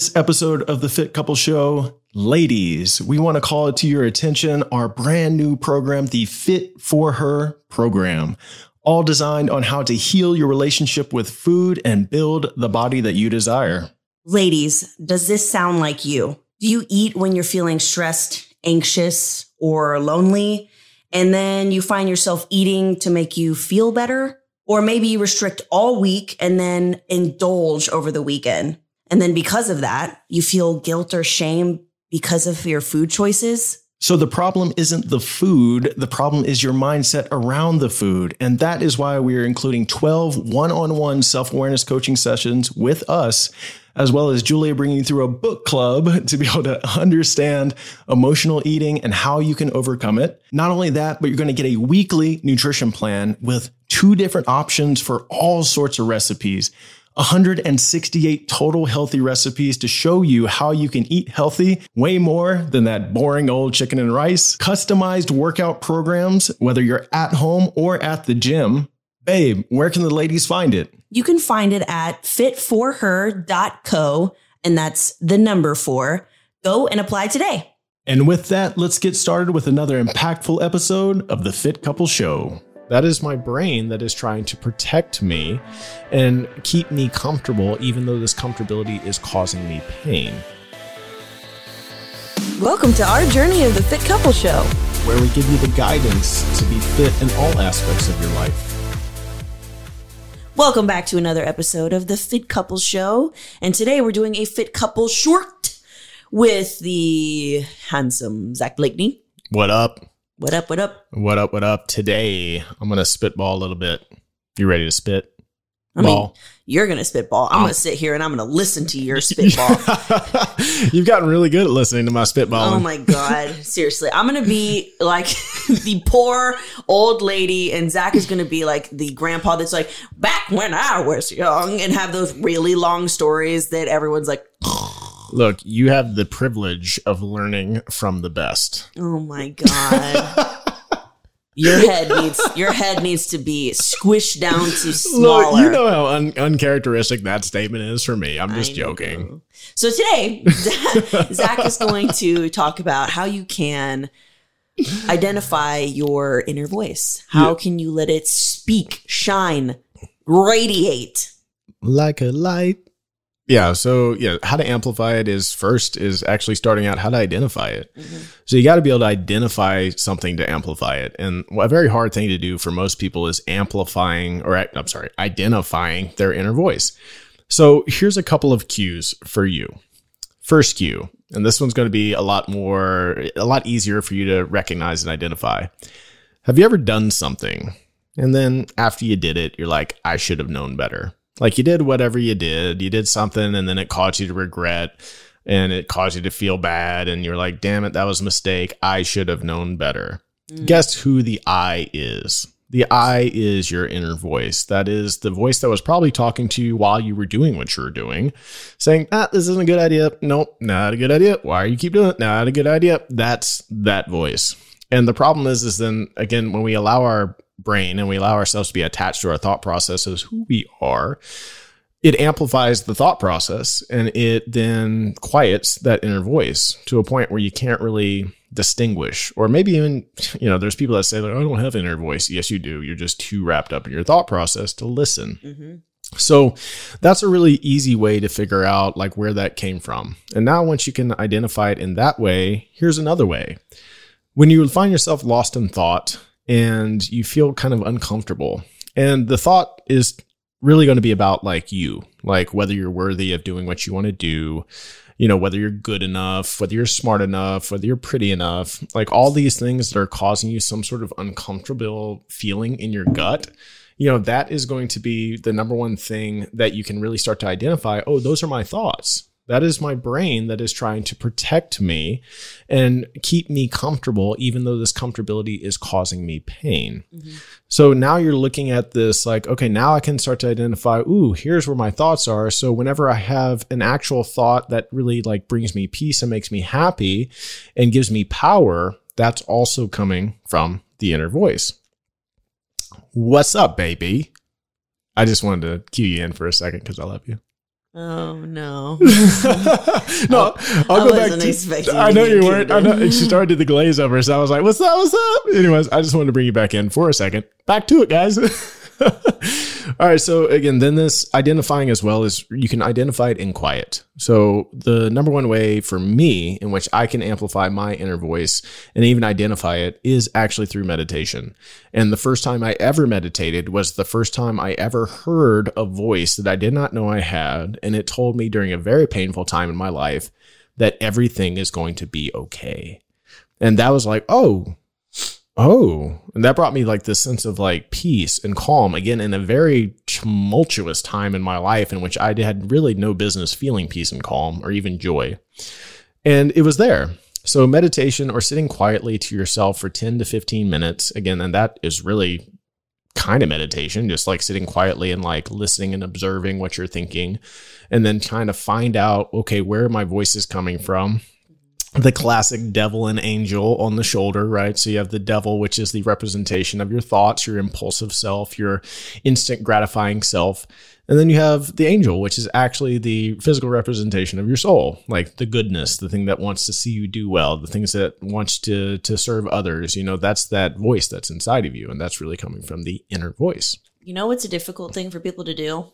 This episode of the Fit Couple Show, ladies, we want to call it to your attention our brand new program, the Fit for Her program, all designed on how to heal your relationship with food and build the body that you desire. Ladies, does this sound like you? Do you eat when you're feeling stressed, anxious, or lonely? And then you find yourself eating to make you feel better? Or maybe you restrict all week and then indulge over the weekend. And then because of that, you feel guilt or shame because of your food choices. So the problem isn't the food, the problem is your mindset around the food. And that is why we are including 12 one on one self awareness coaching sessions with us, as well as Julia bringing you through a book club to be able to understand emotional eating and how you can overcome it. Not only that, but you're going to get a weekly nutrition plan with two different options for all sorts of recipes 168 total healthy recipes to show you how you can eat healthy way more than that boring old chicken and rice, customized workout programs, whether you're at home or at the gym. Babe, where can the ladies find it? You can find it at fit4her.co, and that's the number four. Go and apply today. And with that, let's get started with another impactful episode of the Fit Couple Show. That is my brain that is trying to protect me and keep me comfortable, even though this comfortability is causing me pain. Welcome to our journey of the Fit Couple Show, where we give you the guidance to be fit in all aspects of your life. Welcome back to another episode of the Fit Couple Show. And today we're doing a Fit Couple short with the handsome Zack Blakeney. What up? What up? What up? What up? What up? Today, I'm going to spitball a little bit. You ready to spit? I Ball. mean, you're going to spitball. I'm oh. going to sit here and I'm going to listen to your spitball. You've gotten really good at listening to my spitball. Oh my God. Seriously. I'm going to be like the poor old lady, and Zack is going to be like the grandpa that's like, back when I was young, and have those really long stories that everyone's like, Look, you have the privilege of learning from the best. Oh my god. your head needs your head needs to be squished down to smaller. Look, you know how un- uncharacteristic that statement is for me. I'm just joking. So today, Zack is going to talk about how you can identify your inner voice. How yeah. can you let it speak, shine, radiate like a light yeah. So yeah, how to amplify it is first is actually starting out how to identify it. Mm-hmm. So you got to be able to identify something to amplify it. And a very hard thing to do for most people is amplifying or I'm sorry, identifying their inner voice. So here's a couple of cues for you. First cue, and this one's going to be a lot more, a lot easier for you to recognize and identify. Have you ever done something and then after you did it, you're like, I should have known better? Like you did whatever you did, you did something and then it caused you to regret and it caused you to feel bad and you're like, damn it, that was a mistake. I should have known better. Mm. Guess who the I is? The I is your inner voice. That is the voice that was probably talking to you while you were doing what you were doing, saying, ah, this isn't a good idea. Nope, not a good idea. Why are you keep doing it? Not a good idea. That's that voice. And the problem is, is then again, when we allow our brain and we allow ourselves to be attached to our thought process as who we are, it amplifies the thought process and it then quiets that inner voice to a point where you can't really distinguish. Or maybe even, you know, there's people that say, like, I don't have inner voice. Yes, you do. You're just too wrapped up in your thought process to listen. Mm-hmm. So that's a really easy way to figure out like where that came from. And now once you can identify it in that way, here's another way. When you find yourself lost in thought, and you feel kind of uncomfortable. And the thought is really going to be about like you, like whether you're worthy of doing what you want to do, you know, whether you're good enough, whether you're smart enough, whether you're pretty enough, like all these things that are causing you some sort of uncomfortable feeling in your gut. You know, that is going to be the number one thing that you can really start to identify. Oh, those are my thoughts. That is my brain that is trying to protect me and keep me comfortable, even though this comfortability is causing me pain. Mm-hmm. So now you're looking at this like, okay, now I can start to identify, ooh, here's where my thoughts are. So whenever I have an actual thought that really like brings me peace and makes me happy and gives me power, that's also coming from the inner voice. What's up, baby? I just wanted to cue you in for a second because I love you. Oh no! no, I'll go back to. I know you weren't. I know she started the glaze over, so I was like, "What's up? What's up?" Anyways, I just wanted to bring you back in for a second. Back to it, guys. All right. So again, then this identifying as well is you can identify it in quiet. So the number one way for me in which I can amplify my inner voice and even identify it is actually through meditation. And the first time I ever meditated was the first time I ever heard a voice that I did not know I had. And it told me during a very painful time in my life that everything is going to be okay. And that was like, oh, Oh, and that brought me like this sense of like peace and calm again in a very tumultuous time in my life in which I had really no business feeling peace and calm or even joy. And it was there. So, meditation or sitting quietly to yourself for 10 to 15 minutes, again, and that is really kind of meditation, just like sitting quietly and like listening and observing what you're thinking, and then trying to find out, okay, where my voice is coming from the classic devil and angel on the shoulder, right? So you have the devil, which is the representation of your thoughts, your impulsive self, your instant gratifying self. And then you have the angel, which is actually the physical representation of your soul, like the goodness, the thing that wants to see you do well, the things that wants to to serve others. You know, that's that voice that's inside of you, and that's really coming from the inner voice. You know, it's a difficult thing for people to do: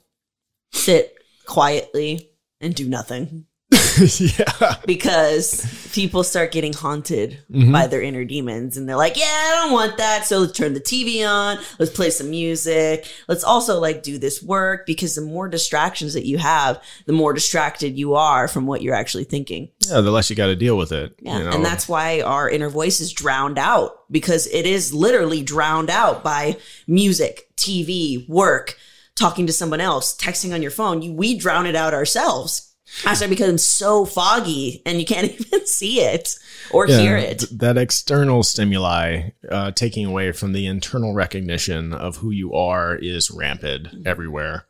sit quietly and do nothing. yeah. Because people start getting haunted mm-hmm. by their inner demons and they're like, yeah, I don't want that. So let's turn the TV on. Let's play some music. Let's also like do this work because the more distractions that you have, the more distracted you are from what you're actually thinking. Yeah, the less you got to deal with it. Yeah. You know? And that's why our inner voice is drowned out because it is literally drowned out by music, TV, work, talking to someone else, texting on your phone. You, we drown it out ourselves I started becoming so foggy and you can't even see it or yeah, hear it. Th- that external stimuli uh, taking away from the internal recognition of who you are is rampant everywhere.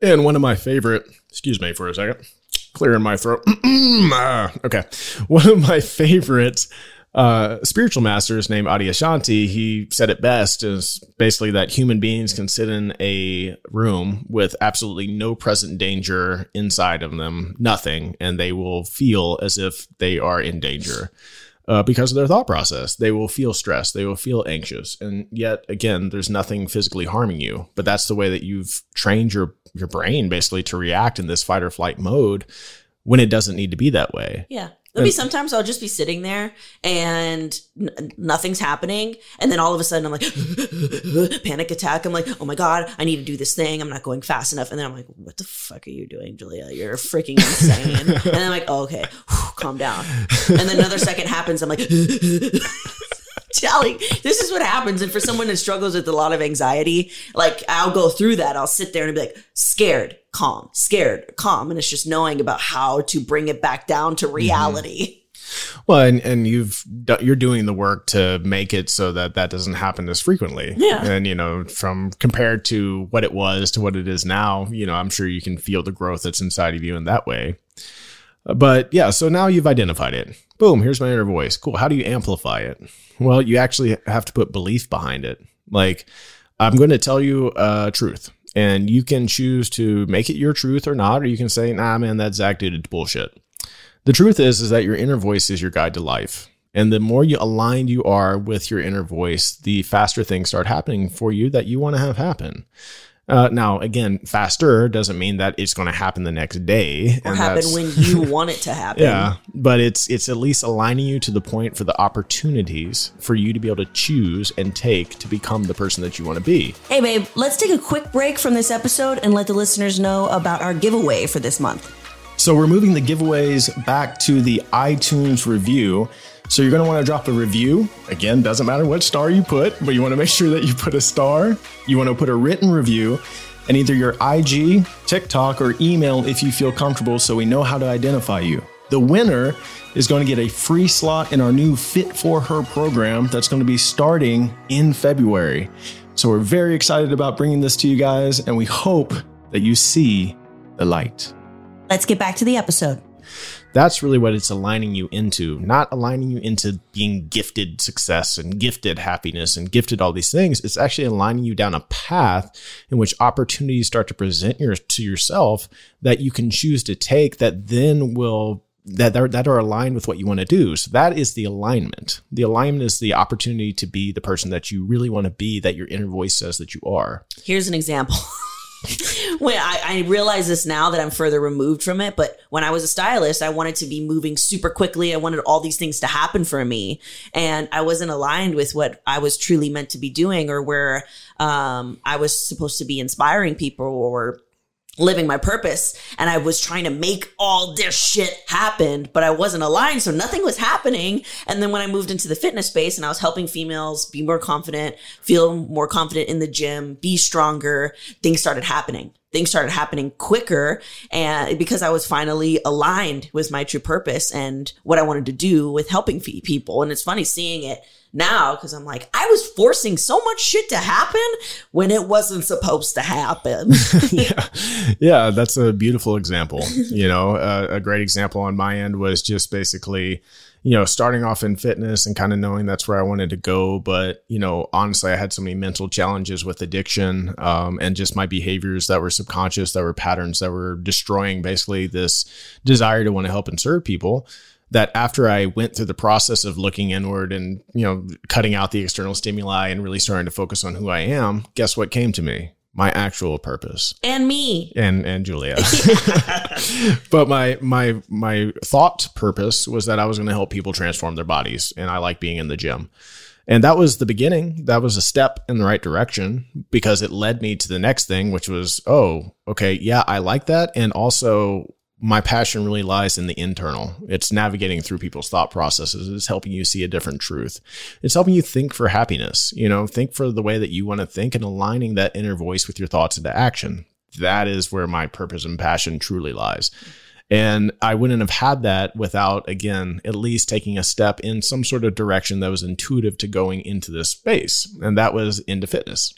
And one of my favorite, excuse me for a second, clearing my throat. uh, okay. One of my favorite uh, spiritual masters named Adyashanti, he said it best is basically that human beings can sit in a room with absolutely no present danger inside of them, nothing, and they will feel as if they are in danger. Uh, because of their thought process. They will feel stressed. They will feel anxious. And yet, again, there's nothing physically harming you. But that's the way that you've trained your, your brain basically to react in this fight or flight mode when it doesn't need to be that way. Yeah. There'll be sometimes I'll just be sitting there and n- nothing's happening. And then all of a sudden I'm like, panic attack. I'm like, oh my God, I need to do this thing. I'm not going fast enough. And then I'm like, what the fuck are you doing, Julia? You're freaking insane. and I'm like, oh, okay, Whew, calm down. And then another second happens. I'm like, telling this is what happens. And for someone that struggles with a lot of anxiety, like I'll go through that. I'll sit there and be like scared, calm, scared, calm. And it's just knowing about how to bring it back down to mm-hmm. reality. Mm-hmm. Well, and, and you've you're doing the work to make it so that that doesn't happen as frequently. Yeah. And you know, from compared to what it was to what it is now, you know, I'm sure you can feel the growth that's inside of you in that way. But yeah, so now you've identified it. Boom, here's my inner voice. Cool. How do you amplify it? Well, you actually have to put belief behind it. Like, I'm going to tell you a truth, and you can choose to make it your truth or not, or you can say, nah, man, that Zack dude, bullshit. The truth is, is that your inner voice is your guide to life. And the more you aligned you are with your inner voice, the faster things start happening for you that you want to have happen. Uh, now, again, faster doesn't mean that it's going to happen the next day or happen when you want it to happen. Yeah, but it's it's at least aligning you to the point for the opportunities for you to be able to choose and take to become the person that you want to be. Hey, babe, let's take a quick break from this episode and let the listeners know about our giveaway for this month. So we're moving the giveaways back to the iTunes review. So you're going to want to drop a review. Again, doesn't matter what star you put, but you want to make sure that you put a star. You want to put a written review and either your IG, TikTok, or email if you feel comfortable so we know how to identify you. The winner is going to get a free slot in our new Fit for Her program that's going to be starting in February. So we're very excited about bringing this to you guys, and we hope that you see the light. Let's get back to the episode. That's really what it's aligning you into, not aligning you into being gifted success and gifted happiness and gifted all these things. It's actually aligning you down a path in which opportunities start to present your, to yourself that you can choose to take that then will that are, that are aligned with what you want to do. So that is the alignment. The alignment is the opportunity to be the person that you really want to be, that your inner voice says that you are. Here's an example. when I, I, realize this now that I'm further removed from it, but when I was a stylist, I wanted to be moving super quickly. I wanted all these things to happen for me, and I wasn't aligned with what I was truly meant to be doing, or where um, I was supposed to be inspiring people, or living my purpose and I was trying to make all this shit happen, but I wasn't aligned. So nothing was happening. And then when I moved into the fitness space and I was helping females be more confident, feel more confident in the gym, be stronger, things started happening. Things started happening quicker and because I was finally aligned with my true purpose and what I wanted to do with helping people. And it's funny seeing it now because I'm like, I was forcing so much shit to happen when it wasn't supposed to happen. yeah. yeah, that's a beautiful example. You know, uh, a great example on my end was just basically, you know, starting off in fitness and kind of knowing that's where I wanted to go. But, you know, honestly, I had so many mental challenges with addiction um, and just my behaviors that were subconscious, that were patterns that were destroying basically this desire to want to help and serve people that after I went through the process of looking inward and, you know, cutting out the external stimuli and really starting to focus on who I am, guess what came to me? My actual purpose. And me. And and Julia. but my my my thought purpose was that I was going to help people transform their bodies and I like being in the gym. And that was the beginning. That was a step in the right direction because it led me to the next thing, which was, oh, okay, yeah, I like that. And also, my passion really lies in the internal. It's navigating through people's thought processes. It's helping you see a different truth. It's helping you think for happiness, you know, think for the way that you want to think and aligning that inner voice with your thoughts into action. That is where my purpose and passion truly lies. And I wouldn't have had that without, again, at least taking a step in some sort of direction that was intuitive to going into this space. And that was into fitness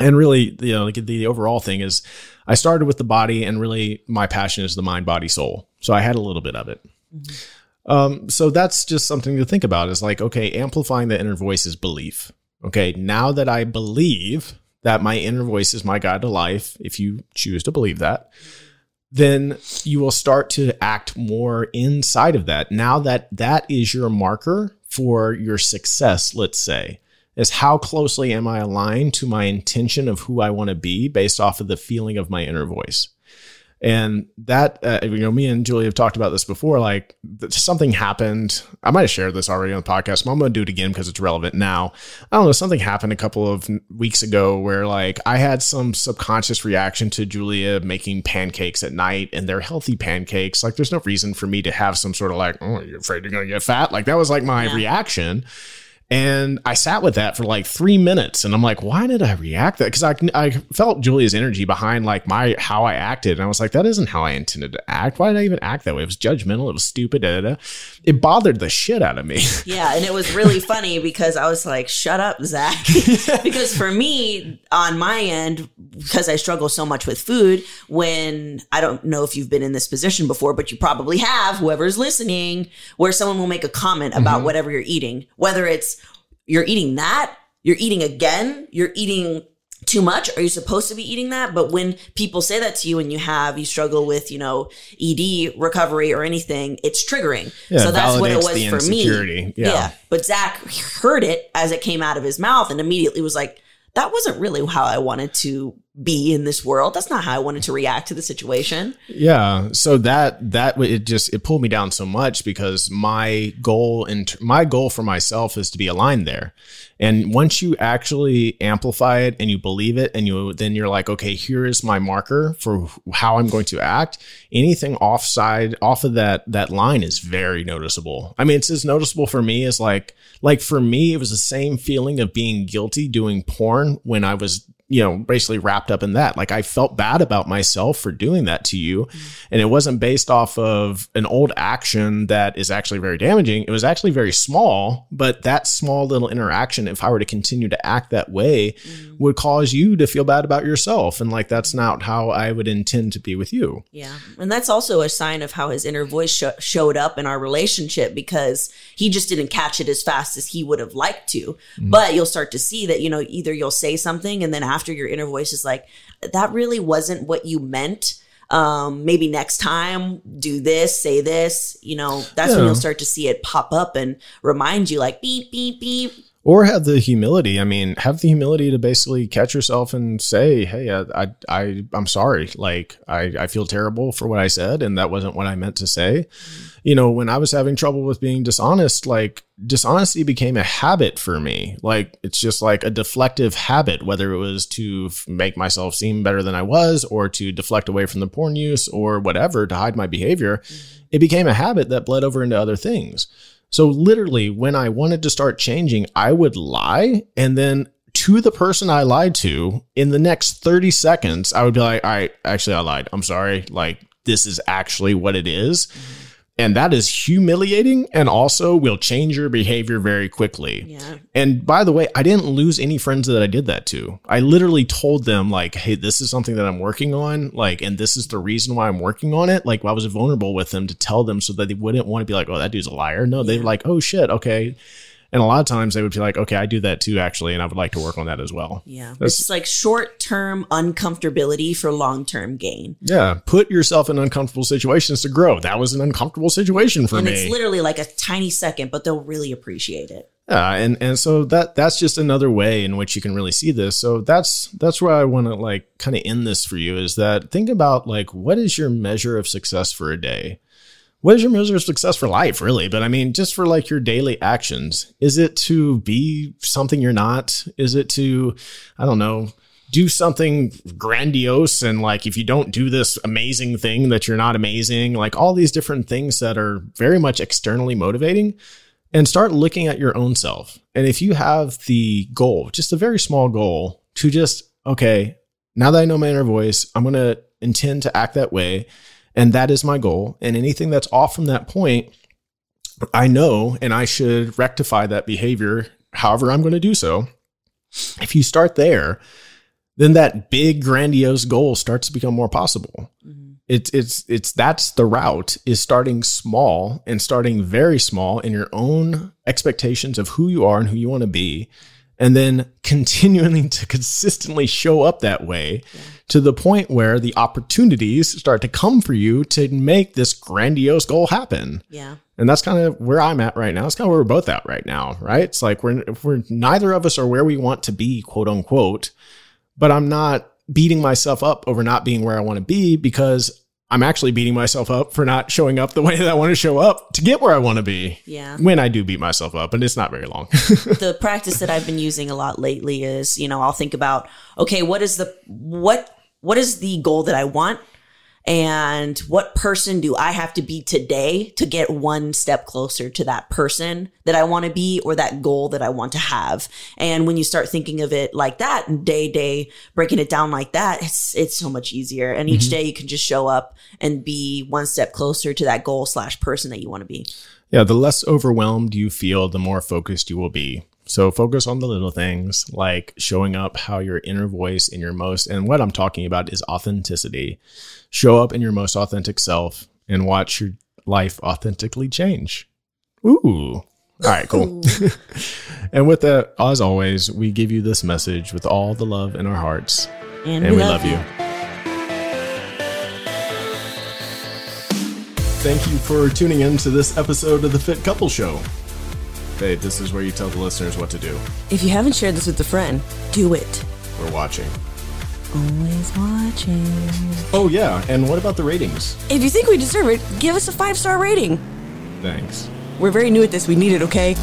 and really you know like the overall thing is i started with the body and really my passion is the mind body soul. So i had a little bit of it. Mm-hmm. um, so that's just something to think about is like okay amplifying the inner voice is belief. Okay now that i believe that my inner voice is my guide to life if you choose to believe that then you will start to act more inside of that. Now that that is your marker for your success let's say is how closely am I aligned to my intention of who I want to be based off of the feeling of my inner voice. And that, uh, you know, me and Julie have talked about this before. Like something happened. I might have shared this already on the podcast, but I'm going to do it again because it's relevant now. I don't know. Something happened a couple of weeks ago where like I had some subconscious reaction to Julia making pancakes at night and they're healthy pancakes. Like there's no reason for me to have some sort of like, oh, you're afraid you're going to get fat. Like that was like my yeah. reaction. And I sat with that for like three minutes, and I'm like, why did I react that? Because I, I felt Julia's energy behind like my how I acted, and I was like, that isn't how I intended to act. Why did I even act that way? It was judgmental. It was stupid. Da, da, da. It bothered the shit out of me. Yeah, and it was really funny because I was like, shut up, Zack. because for me, on my end, because I struggle so much with food, when I don't know if you've been in this position before, but you probably have. Whoever's listening, where someone will make a comment about mm-hmm. whatever you're eating, whether it's you're eating that, you're eating again, you're eating too much are you supposed to be eating that. But when people say that to you and you have you struggle with you know ed recovery or anything it's triggering. Yeah, so that's what it was for me. yeah. yeah. But zack heard it as it came out of his mouth and immediately was like that wasn't really how I wanted to be in this world. That's not how I wanted to react to the situation. Yeah. So that that it just it pulled me down so much because my goal and my goal for myself is to be aligned there. And once you actually amplify it and you believe it and you then you're like, okay, here is my marker for how I'm going to act. Anything offside off of that that line is very noticeable. I mean, it's as noticeable for me as like like for me, it was the same feeling of being guilty doing porn when I was you know, basically wrapped up in that. Like I felt bad about myself for doing that to you. And it wasn't based off of an old action that is actually very damaging. It was actually very small, but that small little interaction, if I were to continue to act that way, mm. would cause you to feel bad about yourself. And like that's not how I would intend to be with you. Yeah. And that's also a sign of how his inner voice sh- showed up in our relationship because he just didn't catch it as fast as he would have liked to. Mm. But you'll start to see that, you know, either you'll say something and then after after your inner voice is like, that really wasn't what you meant. Um, maybe next time do this, say this, you know, that's yeah. when you'll start to see it pop up and remind you like beep, beep, beep. Or have the humility. I mean, have the humility to basically catch yourself and say, "Hey, I, I, I am sorry. Like, I, I feel terrible for what I said, and that wasn't what I meant to say." You know, when I was having trouble with being dishonest, like dishonesty became a habit for me. Like it's just like a deflective habit, whether it was to f- make myself seem better than I was or to deflect away from the porn use or whatever to hide my behavior. Mm-hmm. It became a habit that bled over into other things. So literally, when I wanted to start changing, I would lie and then to the person I lied to in the next 30 seconds, I would be like, all right, actually, I lied. I'm sorry. Like, this is actually what it is. Mm-hmm and that is humiliating and also will change your behavior very quickly. Yeah. And by the way, I didn't lose any friends that I did that to. I literally told them like, "Hey, this is something that I'm working on, like and this is the reason why I'm working on it." Like I was vulnerable with them to tell them so that they wouldn't want to be like, "Oh, that dude's a liar." No, they're like, "Oh shit, okay." And a lot of times they would be like, okay, I do that too, actually, and I would like to work on that as well. Yeah. That's, it's like short term uncomfortability for long term gain. Yeah. Put yourself in uncomfortable situations to grow. That was an uncomfortable situation for and me. And it's literally like a tiny second, but they'll really appreciate it. Yeah, and and so that that's just another way in which you can really see this. So that's that's where I want to like kind of end this for you is that think about like what is your measure of success for a day? What is your measure of success for life, really? But I mean, just for like your daily actions, is it to be something you're not? Is it to, I don't know, do something grandiose and like if you don't do this amazing thing that you're not amazing, like all these different things that are very much externally motivating and start looking at your own self. And if you have the goal, just a very small goal to just, okay, now that I know my inner voice, I'm going to intend to act that way and that is my goal. And anything that's off from that point, I know and I should rectify that behavior however I'm going to do so. If you start there, then that big grandiose goal starts to become more possible. Mm-hmm. It's it's it's that's the route is starting small and starting very small in your own expectations of who you are and who you want to be and then continuing to consistently show up that way yeah. to the point where the opportunities start to come for you to make this grandiose goal happen. Yeah. And that's kind of where I'm at right now. It's kind of where we're both at right now, right? It's like we're we're neither of us are where we want to be, quote unquote, but I'm not beating myself up over not being where I want to be because I'm actually beating myself up for not showing up the way that I want to show up to get where I want to be. Yeah. When I do beat myself up, and it's not very long. the practice that I've been using a lot lately is, you know, I'll think about, okay, what is the what what is the goal that I want? And what person do I have to be today to get one step closer to that person that I want to be or that goal that I want to have. And when you start thinking of it like that, day day, breaking it down like that, it's it's so much easier. And each mm-hmm. day you can just show up and be one step closer to that goal slash person that you want to be. Yeah, the less overwhelmed you feel, the more focused you will be. So focus on the little things like showing up how your inner voice in your most, and what I'm talking about is authenticity. Show up in your most authentic self and watch your life authentically change. Ooh. All right, cool. and with that, as always, we give you this message with all the love in our hearts. And, and we, love, love you. you. Thank you for tuning in to this episode of the Fit Couple Show. Hey, this is where you tell the listeners what to do. If you haven't shared this with a friend, do it. We're watching. Always watching. Oh, yeah. And what about the ratings? If you think we deserve it, give us a five star rating. Thanks. We're very new at this. We need it, okay?